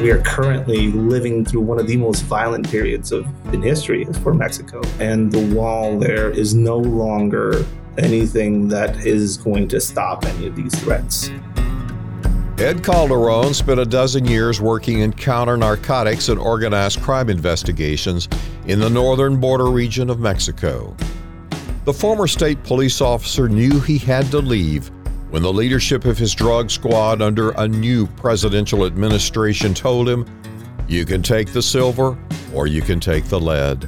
We are currently living through one of the most violent periods of in history for Mexico. And the wall there is no longer anything that is going to stop any of these threats. Ed Calderon spent a dozen years working in counter narcotics and organized crime investigations in the northern border region of Mexico. The former state police officer knew he had to leave when the leadership of his drug squad under a new presidential administration told him, You can take the silver or you can take the lead,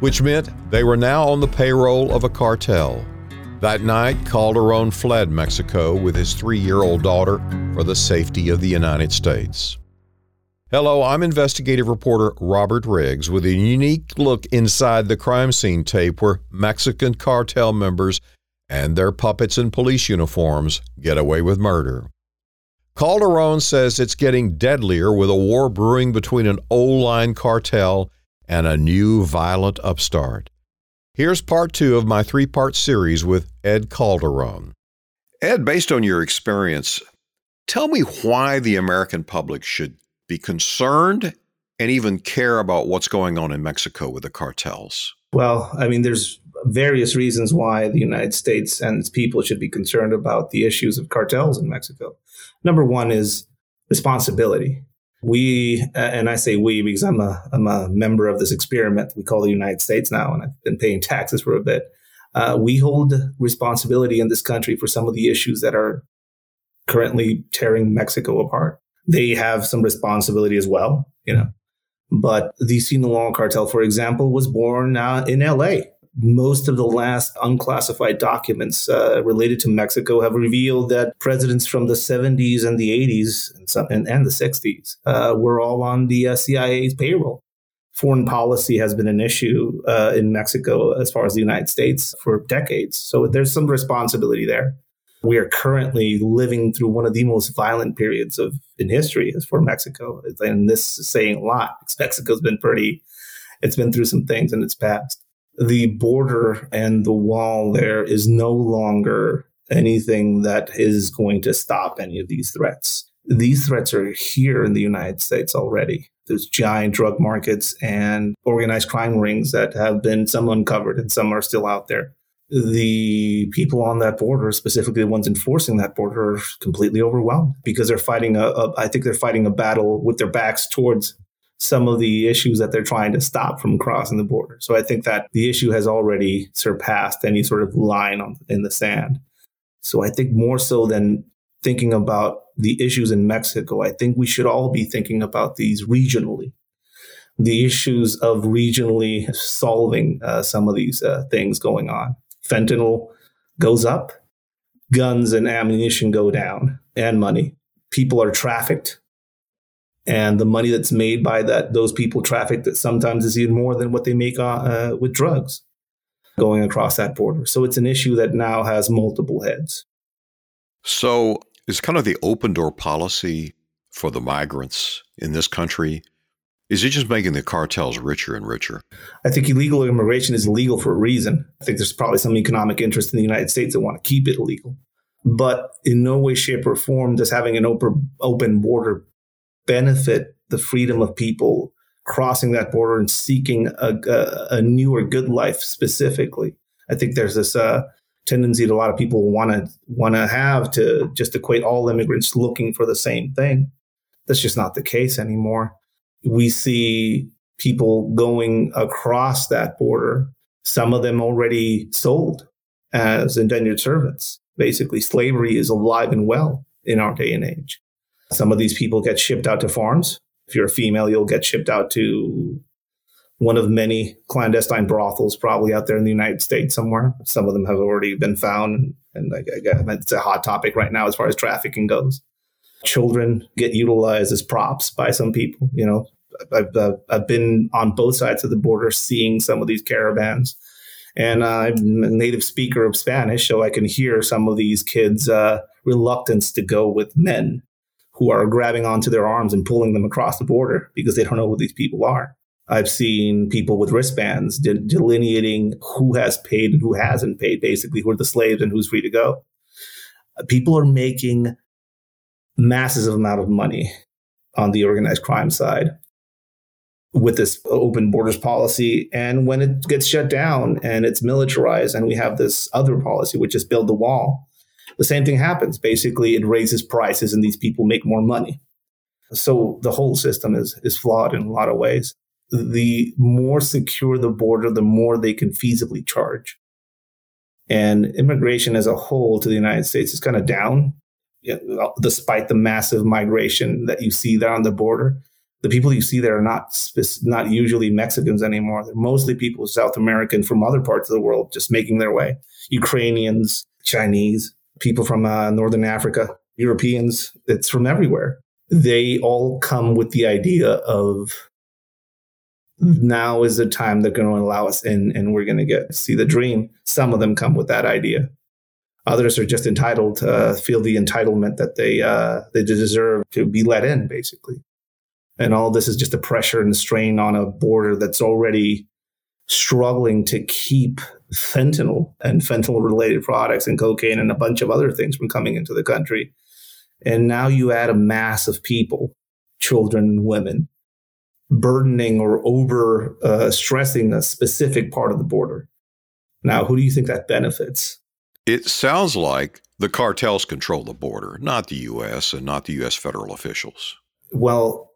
which meant they were now on the payroll of a cartel. That night, Calderon fled Mexico with his three year old daughter for the safety of the United States. Hello, I'm investigative reporter Robert Riggs with a unique look inside the crime scene tape where Mexican cartel members and their puppets in police uniforms get away with murder. Calderon says it's getting deadlier with a war brewing between an old line cartel and a new violent upstart. Here's part two of my three part series with Ed Calderon. Ed, based on your experience, tell me why the American public should be concerned and even care about what's going on in Mexico with the cartels. Well, I mean, there's various reasons why the United States and its people should be concerned about the issues of cartels in Mexico. Number one is responsibility. We, and I say we because I'm a, I'm a member of this experiment we call the United States now, and I've been paying taxes for a bit. Uh, we hold responsibility in this country for some of the issues that are currently tearing Mexico apart. They have some responsibility as well, you know. But the Sinaloa cartel, for example, was born uh, in LA most of the last unclassified documents uh, related to Mexico have revealed that presidents from the 70s and the 80s and, some, and, and the 60s uh, were all on the uh, CIA's payroll. Foreign policy has been an issue uh, in Mexico as far as the United States for decades. So there's some responsibility there. We are currently living through one of the most violent periods of in history as for Mexico. And this is saying a lot. Mexico's been pretty, it's been through some things in its past the border and the wall there is no longer anything that is going to stop any of these threats. These threats are here in the United States already. There's giant drug markets and organized crime rings that have been some uncovered and some are still out there. The people on that border, specifically the ones enforcing that border, are completely overwhelmed because they're fighting a, a I think they're fighting a battle with their backs towards some of the issues that they're trying to stop from crossing the border. So I think that the issue has already surpassed any sort of line on, in the sand. So I think more so than thinking about the issues in Mexico, I think we should all be thinking about these regionally. The issues of regionally solving uh, some of these uh, things going on. Fentanyl goes up, guns and ammunition go down, and money. People are trafficked and the money that's made by that those people traffic that sometimes is even more than what they make uh, uh, with drugs going across that border. So it's an issue that now has multiple heads. So is kind of the open door policy for the migrants in this country. Is it just making the cartels richer and richer? I think illegal immigration is illegal for a reason. I think there's probably some economic interest in the United States that want to keep it illegal. But in no way, shape, or form does having an open, open border benefit the freedom of people crossing that border and seeking a, a, a new or good life specifically. I think there's this uh, tendency that a lot of people want to want to have to just equate all immigrants looking for the same thing. That's just not the case anymore. We see people going across that border, some of them already sold as indentured servants. Basically, slavery is alive and well in our day and age. Some of these people get shipped out to farms. If you're a female, you'll get shipped out to one of many clandestine brothels, probably out there in the United States somewhere. Some of them have already been found, and, it's a hot topic right now as far as trafficking goes. Children get utilized as props by some people. You know, I've, uh, I've been on both sides of the border seeing some of these caravans. And uh, I'm a native speaker of Spanish, so I can hear some of these kids' uh, reluctance to go with men who are grabbing onto their arms and pulling them across the border because they don't know who these people are. I've seen people with wristbands de- delineating who has paid and who hasn't paid, basically, who are the slaves and who's free to go. People are making massive amount of money on the organized crime side with this open borders policy. And when it gets shut down and it's militarized, and we have this other policy, which is build the wall, the same thing happens. Basically, it raises prices and these people make more money. So the whole system is, is flawed in a lot of ways. The more secure the border, the more they can feasibly charge. And immigration as a whole to the United States is kind of down, despite the massive migration that you see there on the border. The people you see there are not not usually Mexicans anymore. They're mostly people South American from other parts of the world just making their way. Ukrainians, Chinese, people from uh, Northern Africa, Europeans. It's from everywhere. They all come with the idea of now is the time they're going to allow us in and we're going to get see the dream. Some of them come with that idea. Others are just entitled to uh, feel the entitlement that they uh, they deserve to be let in, basically. And all this is just a pressure and strain on a border that's already struggling to keep fentanyl and fentanyl related products and cocaine and a bunch of other things from coming into the country. And now you add a mass of people, children and women, burdening or over uh, stressing a specific part of the border. Now, who do you think that benefits? It sounds like the cartels control the border, not the U.S. and not the U.S. federal officials. Well,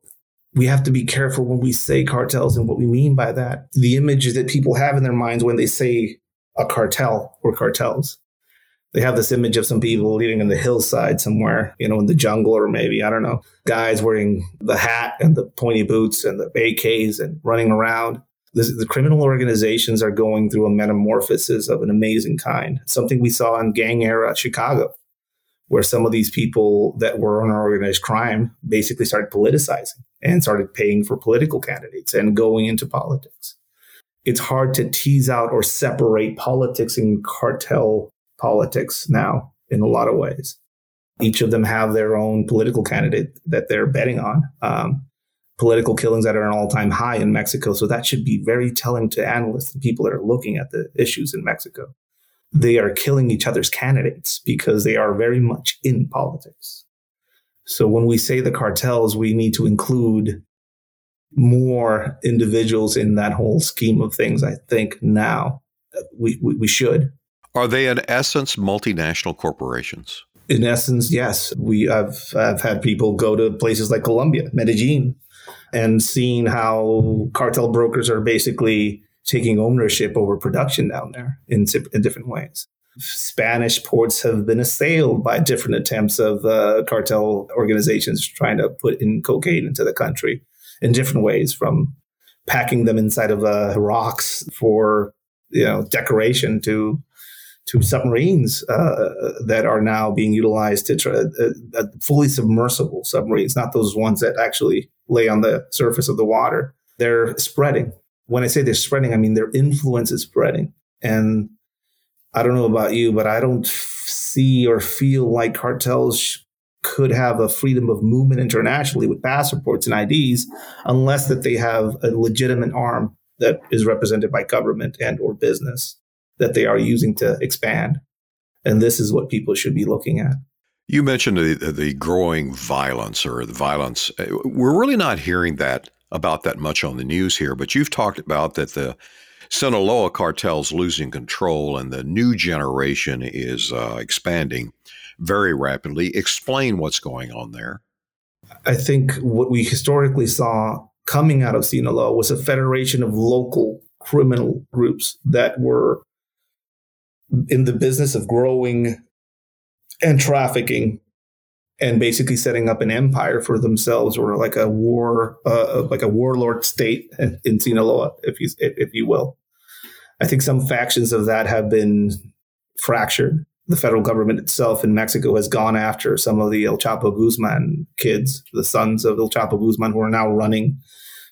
we have to be careful when we say cartels and what we mean by that. The image that people have in their minds when they say a cartel or cartels they have this image of some people living in the hillside somewhere, you know, in the jungle or maybe, I don't know, guys wearing the hat and the pointy boots and the AKs and running around. This, the criminal organizations are going through a metamorphosis of an amazing kind, something we saw in gang era Chicago, where some of these people that were on organized crime basically started politicizing and started paying for political candidates and going into politics. It's hard to tease out or separate politics and cartel politics now in a lot of ways. Each of them have their own political candidate that they're betting on. Um, political killings that are an all-time high in Mexico. So that should be very telling to analysts and people that are looking at the issues in Mexico. They are killing each other's candidates because they are very much in politics. So when we say the cartels, we need to include more individuals in that whole scheme of things. I think now we, we, we should. Are they, in essence, multinational corporations? In essence, yes. We have I've had people go to places like Colombia, Medellin, and seeing how cartel brokers are basically taking ownership over production down there in, in different ways. Spanish ports have been assailed by different attempts of uh, cartel organizations trying to put in cocaine into the country in different ways, from packing them inside of uh, rocks for you know decoration to to submarines uh, that are now being utilized to try, uh, uh, fully submersible submarines, not those ones that actually lay on the surface of the water. They're spreading. When I say they're spreading, I mean their influence is spreading. And I don't know about you, but I don't see or feel like cartels could have a freedom of movement internationally with passports and IDs unless that they have a legitimate arm that is represented by government and or business that they are using to expand. And this is what people should be looking at. You mentioned the, the growing violence or the violence. Uh, we're really not hearing that about that much on the news here, but you've talked about that the Sinaloa cartel's losing control and the new generation is uh, expanding very rapidly. Explain what's going on there. I think what we historically saw coming out of Sinaloa was a federation of local criminal groups that were in the business of growing and trafficking and basically setting up an empire for themselves or like a war uh, like a warlord state in Sinaloa if you if you will i think some factions of that have been fractured the federal government itself in Mexico has gone after some of the El Chapo Guzman kids, the sons of El Chapo Guzman, who are now running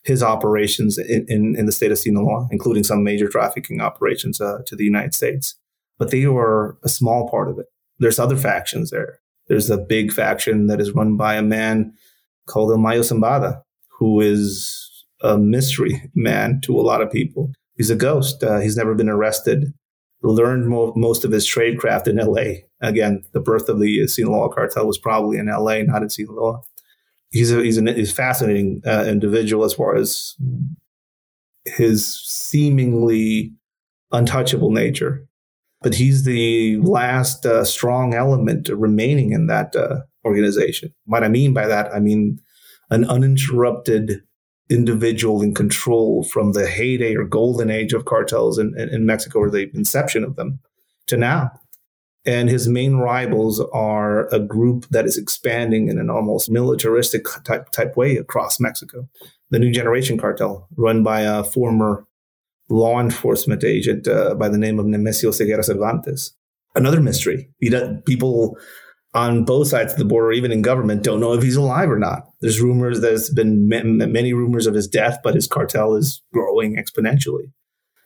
his operations in, in, in the state of Sinaloa, including some major trafficking operations uh, to the United States but they were a small part of it. There's other factions there. There's a big faction that is run by a man called El Mayo Zambada, who is a mystery man to a lot of people. He's a ghost. Uh, he's never been arrested. learned mo- most of his tradecraft in LA. Again, the birth of the Sinaloa cartel was probably in LA, not in Sinaloa. He's a, he's, an, he's fascinating uh, individual as far as his seemingly untouchable nature. But he's the last uh, strong element remaining in that uh, organization. What I mean by that, I mean an uninterrupted individual in control from the heyday or golden age of cartels in, in, in Mexico or the inception of them to now. And his main rivals are a group that is expanding in an almost militaristic type, type way across Mexico. The New Generation Cartel, run by a former law enforcement agent uh, by the name of Nemesio Oseguera Cervantes. Another mystery. People on both sides of the border, even in government, don't know if he's alive or not. There's rumors, there's been many rumors of his death, but his cartel is growing exponentially.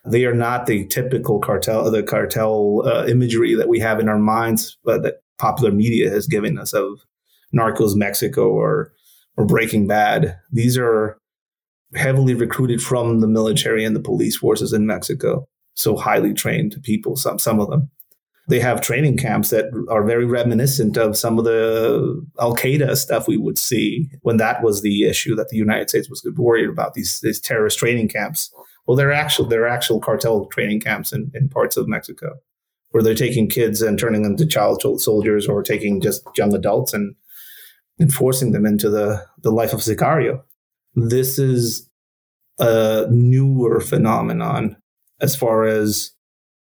They are not the typical cartel, the cartel uh, imagery that we have in our minds, but that popular media has given us of Narcos Mexico or or Breaking Bad. These are heavily recruited from the military and the police forces in Mexico. So highly trained people, some some of them. They have training camps that are very reminiscent of some of the Al Qaeda stuff we would see when that was the issue that the United States was worried about these, these terrorist training camps. Well, they're actual they're actual cartel training camps in, in parts of Mexico where they're taking kids and turning them to child soldiers or taking just young adults and enforcing them into the, the life of Sicario. This is a newer phenomenon as far as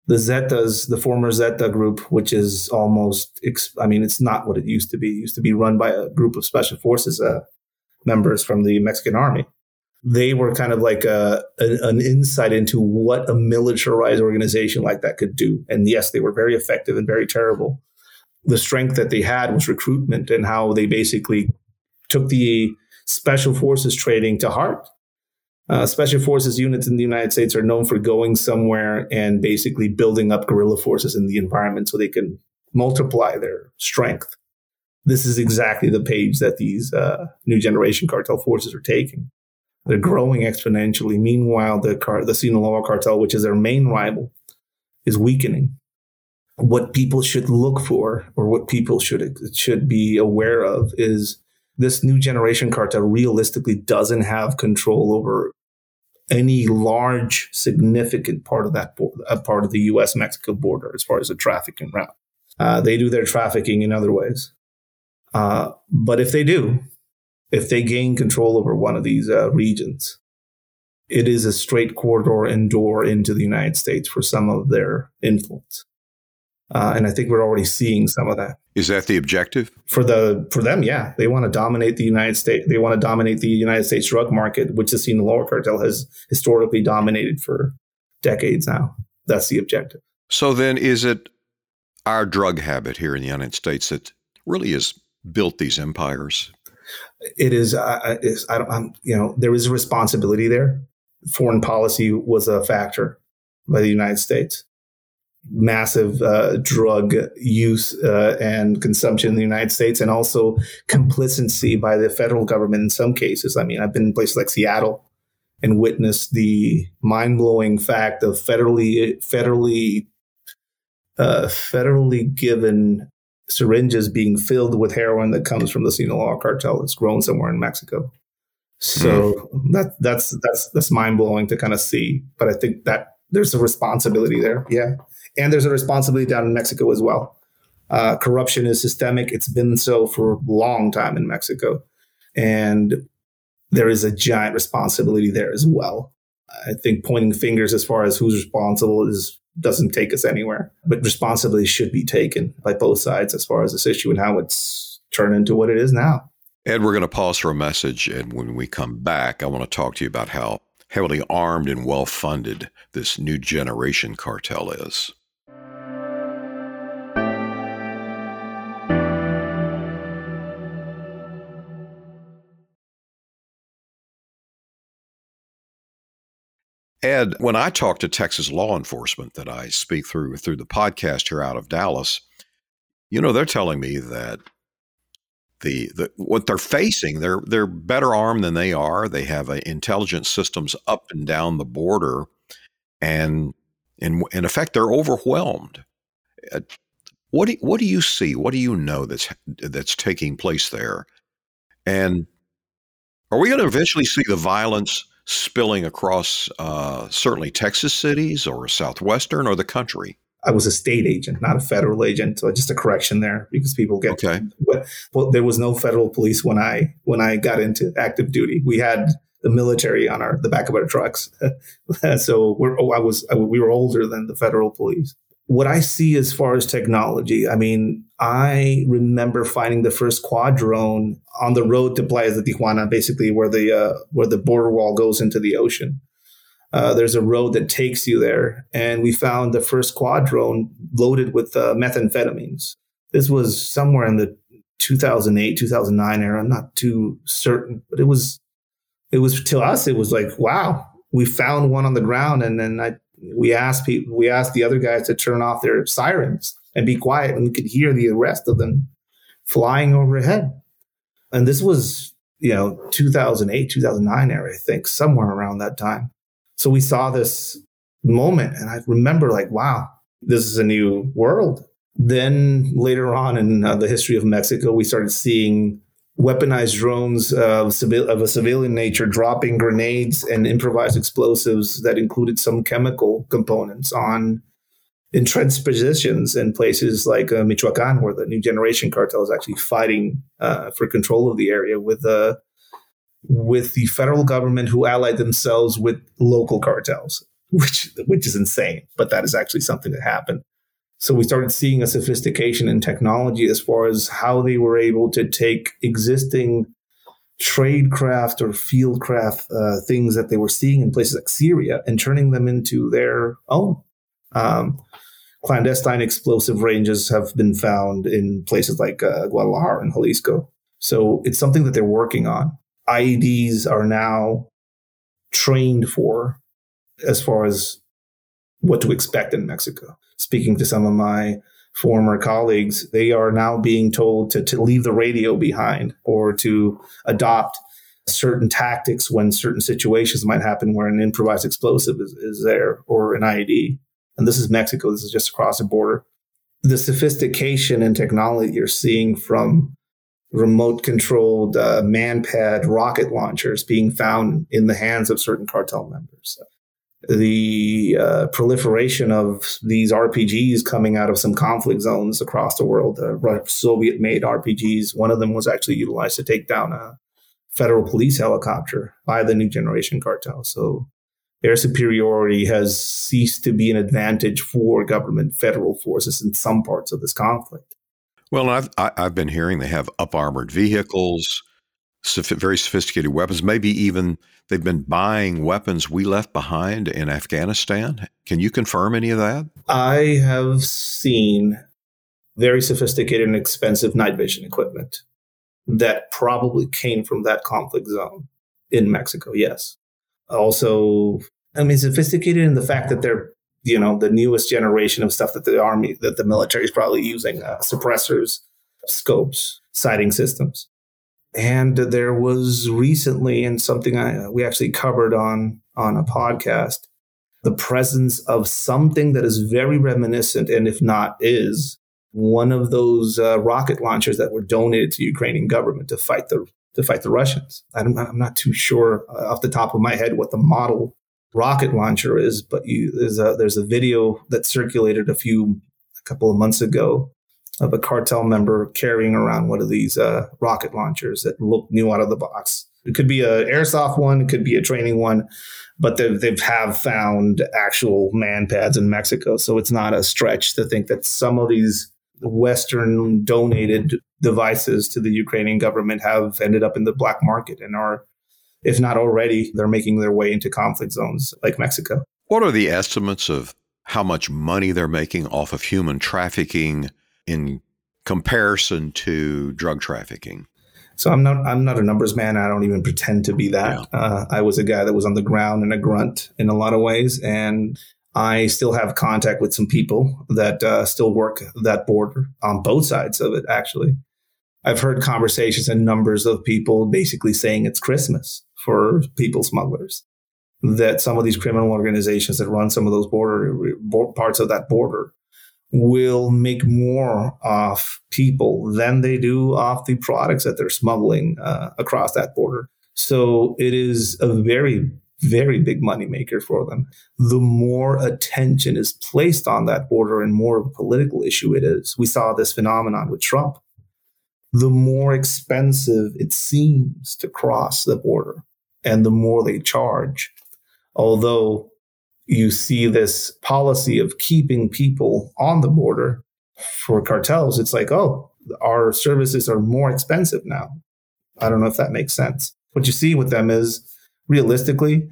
the Zetas, the former Zeta group, which is almost, I mean, it's not what it used to be. It used to be run by a group of special forces uh, members from the Mexican army. They were kind of like a, a, an insight into what a militarized organization like that could do. And yes, they were very effective and very terrible. The strength that they had was recruitment and how they basically took the special forces training to heart uh, special forces units in the United States are known for going somewhere and basically building up guerrilla forces in the environment so they can multiply their strength. This is exactly the page that these uh, new generation cartel forces are taking. They're growing exponentially. Meanwhile, the car, the Sinaloa cartel, which is their main rival, is weakening. What people should look for, or what people should should be aware of, is this new generation cartel realistically doesn't have control over any large, significant part of that a part of the U.S. Mexico border as far as the trafficking route. Uh, they do their trafficking in other ways. Uh, but if they do, if they gain control over one of these uh, regions, it is a straight corridor and door into the United States for some of their influence. Uh, and I think we're already seeing some of that. Is that the objective for the for them? Yeah, they want to dominate the United States. They want to dominate the United States drug market, which the Sinaloa cartel has historically dominated for decades now. That's the objective. So then, is it our drug habit here in the United States that really has built these empires? It is. Uh, is I don't. I'm, you know, there is a responsibility there. Foreign policy was a factor by the United States massive uh, drug use uh, and consumption in the United States, and also complacency by the federal government in some cases. I mean, I've been in places like Seattle and witnessed the mind blowing fact of federally federally uh, federally given syringes being filled with heroin that comes from the Sinaloa cartel that's grown somewhere in Mexico. So mm. that that's that's that's mind blowing to kind of see. But I think that there's a responsibility there. Yeah. And there's a responsibility down in Mexico as well. Uh, corruption is systemic. It's been so for a long time in Mexico. And there is a giant responsibility there as well. I think pointing fingers as far as who's responsible is doesn't take us anywhere. But responsibility should be taken by both sides as far as this issue and how it's turned into what it is now. Ed, we're going to pause for a message. And when we come back, I want to talk to you about how heavily armed and well funded this new generation cartel is. Ed, when I talk to Texas law enforcement that I speak through through the podcast here out of Dallas, you know, they're telling me that the, the what they're facing, they're they're better armed than they are. They have intelligence systems up and down the border, and In, in effect, they're overwhelmed. Uh, what do, what do you see? What do you know that's that's taking place there? And are we going to eventually see the violence spilling across uh, certainly Texas cities or southwestern or the country? I was a state agent, not a federal agent. So just a correction there because people get okay. Well, there was no federal police when I when I got into active duty. We had the military on our the back of our trucks. so we're oh, I was I, we were older than the federal police. What I see as far as technology, I mean, I remember finding the first quad drone on the road to Playa de Tijuana, basically where the uh, where the border wall goes into the ocean. Uh, there's a road that takes you there, and we found the first quad drone loaded with uh, methamphetamines. This was somewhere in the 2008 2009 era. I'm not too certain, but it was it was to us, it was like, wow, we found one on the ground. And then I, we asked people, we asked the other guys to turn off their sirens and be quiet. And we could hear the rest of them flying overhead. And this was, you know, 2008, 2009 era, I think, somewhere around that time. So we saw this moment and I remember like, wow, this is a new world. Then later on in uh, the history of Mexico, we started seeing weaponized drones of, civil, of a civilian nature dropping grenades and improvised explosives that included some chemical components on entrenched positions in places like uh, Michoacan, where the new generation cartel is actually fighting uh, for control of the area with the uh, with the federal government, who allied themselves with local cartels, which which is insane, but that is actually something that happened. So we started seeing a sophistication in technology as far as how they were able to take existing tradecraft or fieldcraft uh, things that they were seeing in places like Syria and turning them into their own. Um, clandestine explosive ranges have been found in places like uh, Guadalajara and Jalisco. So it's something that they're working on. IEDs are now trained for as far as what to expect in Mexico speaking to some of my former colleagues, they are now being told to, to leave the radio behind or to adopt certain tactics when certain situations might happen where an improvised explosive is, is there or an IED. And this is Mexico, this is just across the border. The sophistication and technology you're seeing from remote controlled uh, manpad rocket launchers being found in the hands of certain cartel members the uh, proliferation of these RPGs coming out of some conflict zones across the world, uh, Soviet made RPGs. One of them was actually utilized to take down a federal police helicopter by the new generation cartel. So their superiority has ceased to be an advantage for government federal forces in some parts of this conflict. Well, I've I've been hearing they have up armored vehicles, very sophisticated weapons, maybe even they've been buying weapons we left behind in Afghanistan. Can you confirm any of that? I have seen very sophisticated and expensive night vision equipment that probably came from that conflict zone in Mexico. Yes. Also, I mean, sophisticated in the fact that they're, you know, the newest generation of stuff that the army, that the military is probably using uh, suppressors, scopes, sighting systems. And there was recently, and something I, we actually covered on on a podcast, the presence of something that is very reminiscent, and if not is, one of those uh, rocket launchers that were donated to Ukrainian government to fight the to fight the Russians. I'm not, I'm not too sure uh, off the top of my head what the model rocket launcher of a cartel member carrying around one of these uh, rocket launchers that look new out of the box. It could be an airsoft one, it could be a training one, but they've, they've have found actual man pads in Mexico. So it's not a stretch to think that some of these Western donated devices to the Ukrainian government have ended up in the black market and are, if not already, they're making their way into conflict zones like Mexico. What are the estimates of how much money they're making off of human trafficking in comparison to drug trafficking? So I'm not I'm not a numbers man. I don't even pretend to be that. Yeah. Uh, I was a guy that was on the ground and a grunt in a lot of ways, and I still have contact with some people that uh, still work that border on both sides of it. Actually, I've heard conversations and numbers of people basically saying it's Christmas for people smugglers. that some of these criminal organizations that run some of those border parts of that border will make more off people than they do off the products that they're smuggling uh, across that border. So it is a very, very big moneymaker for them. The more attention is placed on that border and more of a political issue it is. We saw this phenomenon with Trump. The more expensive it seems to cross the border and the more they charge. Although you see this policy of keeping people on the border for cartels, it's like, oh, our services are more expensive now. I don't know if that makes sense. What you see with them is realistically,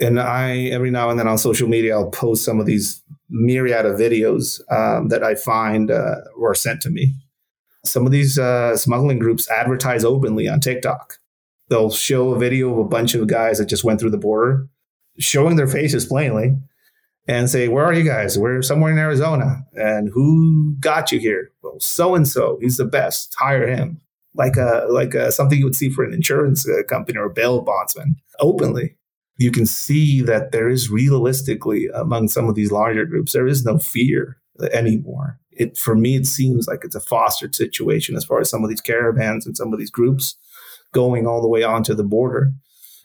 and I every now and then on social media I'll post some of these myriad of videos um, that I find uh, were sent to me. Some of these uh, smuggling groups advertise openly on TikTok. They'll show a video of a bunch of guys that just went through the border showing their faces plainly and say, Where are you guys? We're somewhere in Arizona. And who got you here? Well, so and so. He's the best. Hire him. Like a like a, something you would see for an insurance uh, company or a bail bondsman openly. You can see that there is realistically among some of these larger groups, there is no fear anymore. It for me, it seems like it's a fostered situation as far as some of these caravans and some of these groups going all the way onto the border.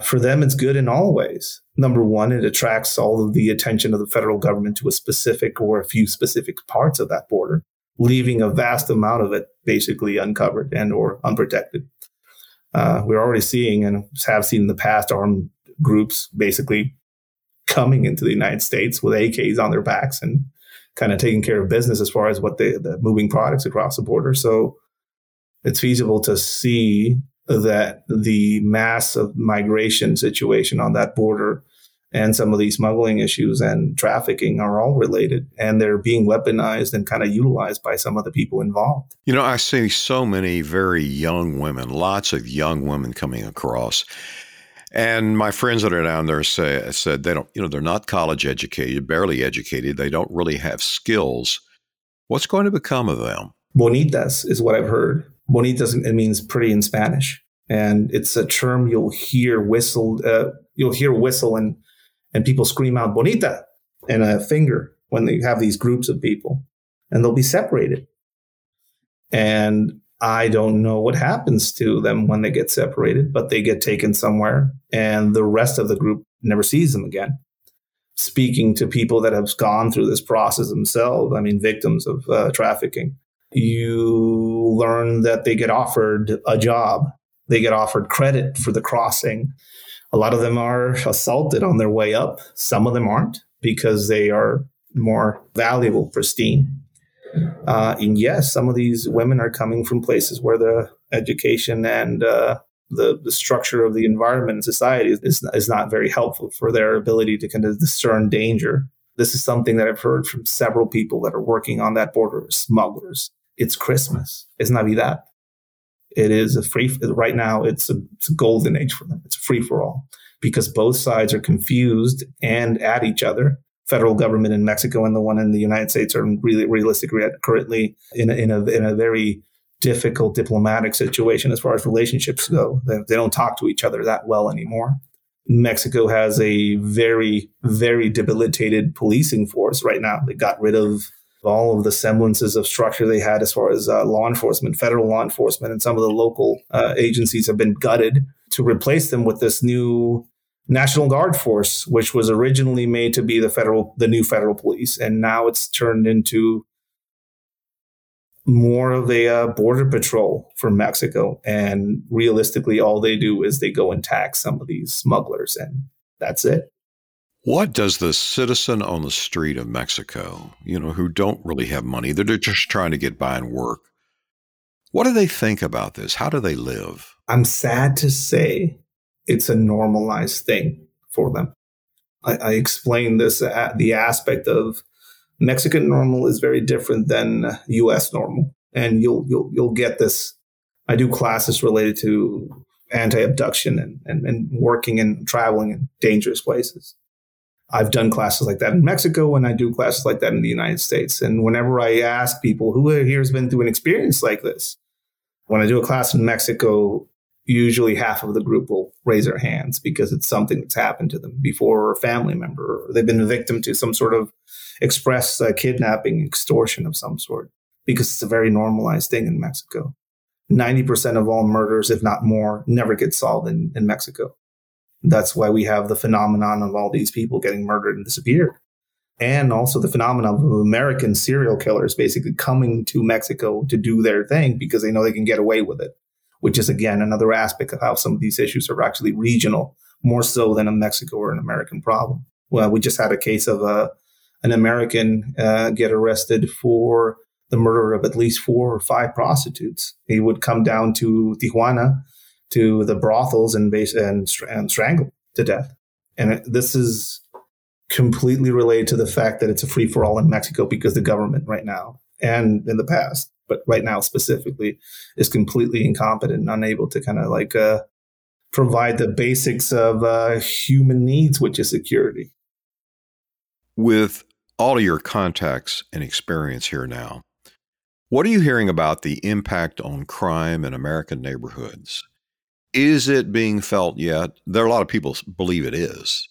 For them, it's good in all ways. Number one, it attracts all of the attention of the federal government to a specific or a few specific parts of that border, leaving a vast amount of it basically uncovered and or unprotected. Uh, we're already seeing and have seen in the past armed groups basically coming into the United States with AKs on their backs and kind of taking care of business as far as what they, the moving products across the border. So it's feasible to see that the massive migration situation on that border and some of these smuggling issues and trafficking are all related and they're being weaponized and kind of utilized by some of the people involved. You know, I see so many very young women, lots of young women coming across. And my friends that are down there say said they don't, you know, they're not college educated, barely educated, they don't really have skills. What's going to become of them? Bonitas is what I've heard. Bonitas it means pretty in Spanish, and it's a term you'll hear whistled. Uh, you'll hear whistle and and people scream out "bonita" and a finger when they have these groups of people, and they'll be separated. And I don't know what happens to them when they get separated, but they get taken somewhere, and the rest of the group never sees them again. Speaking to people that have gone through this process themselves, I mean, victims of uh, trafficking, you learn that they get offered a job, they get offered credit for the crossing. A lot of them are assaulted on their way up. Some of them aren't because they are more valuable, pristine. Uh, and yes, some of these women are coming from places where the education and uh, the, the structure of the environment and society is, is not very helpful for their ability to kind of discern danger. This is something that I've heard from several people that are working on that border, smugglers, it's Christmas. It's Navidad. It is a free, right now, it's a, it's a golden age for them. It's a free for all because both sides are confused and at each other. Federal government in Mexico and the one in the United States are really realistic currently in a, in a, in a very difficult diplomatic situation as far as relationships go. They, they don't talk to each other that well anymore. Mexico has a very, very debilitated policing force right now. They got rid of all of the semblances of structure they had as far as uh, law enforcement, federal law enforcement, and some of the local uh, agencies have been gutted to replace them with this new National Guard force, which was originally made to be the federal, the new federal police, and now it's turned into more of a uh, border patrol for Mexico. And realistically, all they do is they go and tax some of these smugglers, and that's it. What does the citizen on the street of Mexico, you know, who don't really have money, they're just trying to get by and work, what do they think about this? How do they live? I'm sad to say it's a normalized thing for them. I, I explained this at the aspect of Mexican normal is very different than U.S. normal, and you'll you'll you'll get this. I do classes related to anti-abduction and, and, and working and traveling in dangerous places. I've done classes like that in Mexico and I do classes like that in the United States. And whenever I ask people who here has been through an experience like this, when I do a class in Mexico, usually half of the group will raise their hands because it's something that's happened to them before or a family member. Or they've been a victim to some sort of express uh, kidnapping extortion of some sort because it's a very normalized thing in mexico. 90% of all murders if not more never get solved in, in mexico that's why we have the phenomenon of all these people getting murdered and disappeared and also the phenomenon of american serial killers basically coming to mexico to do their thing because they know they can get away with it which is again another aspect of how some of these issues are actually regional, more so than a Mexico or an American problem. Well, we just had a case of a, uh, an American uh, get arrested for the murder of at least four or five prostitutes. He would come down to Tijuana to the brothels and, base, and, and strangle to death. And it, this is completely related to the fact that it's a free for all in Mexico because the government right now and in the past but right now specifically is completely incompetent and unable to kind of like uh, provide the basics of uh, human needs, which is security. With all of your contacts and experience here now, what are you hearing about the impact on crime in American neighborhoods? Is it being felt yet? There are a lot of people believe it is.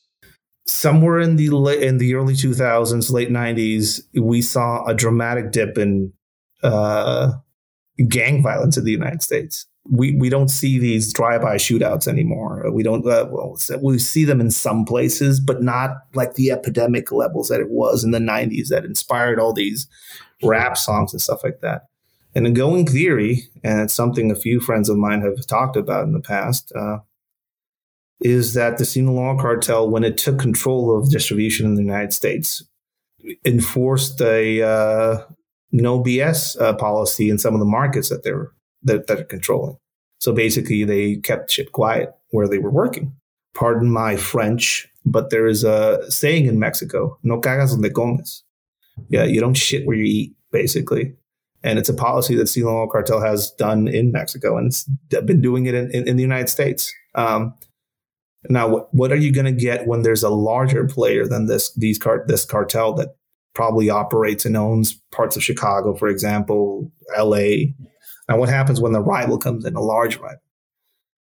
Somewhere in the in the early 2000s, late 90s, we saw a dramatic dip in uh, gang violence in the United States. We we don't see these drive-by shootouts anymore. We don't. Uh, well, we see them in some places, but not like the epidemic levels that it was in the '90s that inspired all these rap songs and stuff like that. And the going theory, and it's something a few friends of mine have talked about in the past, uh, is that the Sinaloa cartel, when it took control of distribution in the United States, enforced a uh, no BS uh, policy in some of the markets that they're that, that are controlling. So basically, they kept shit quiet where they were working. Pardon my French, but there is a saying in Mexico: "No cagas donde comes." Yeah, you don't shit where you eat, basically. And it's a policy that Sinaloa cartel has done in Mexico, and it's been doing it in, in, in the United States. Um, now, what, what are you going to get when there's a larger player than this these car, this cartel that probably operates and owns parts of Chicago, for example, LA. Now, what happens when the rival comes in, a large rival?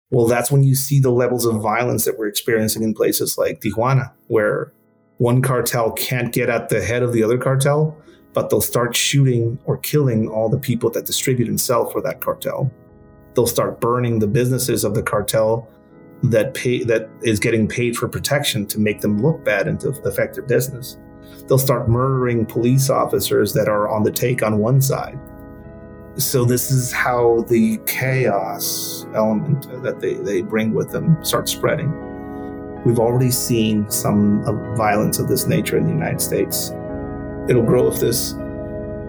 Well, that's when you see the levels of violence that we're experiencing in places like Tijuana, where one cartel can't get at the head of the other cartel, but they'll start shooting or killing all the people that distribute and sell for that cartel. They'll start burning the businesses of the cartel that pay that is getting paid for protection to make them look bad and to affect their business they'll start murdering police officers that are on the take on one side. So this is how the chaos element that they, they bring with them starts spreading. We've already seen some violence of this nature in the United States. It'll grow if this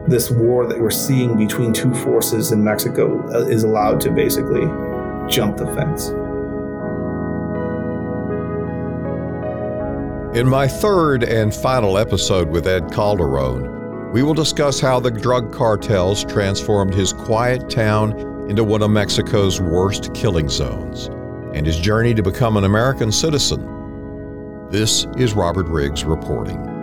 this war that we're seeing between two forces in Mexico uh, is allowed to basically jump the fence. In my third and final episode with Ed Calderon, we will discuss how the drug cartels transformed his quiet town into one of Mexico's worst killing zones and his journey to become an American citizen. This is Robert Riggs reporting.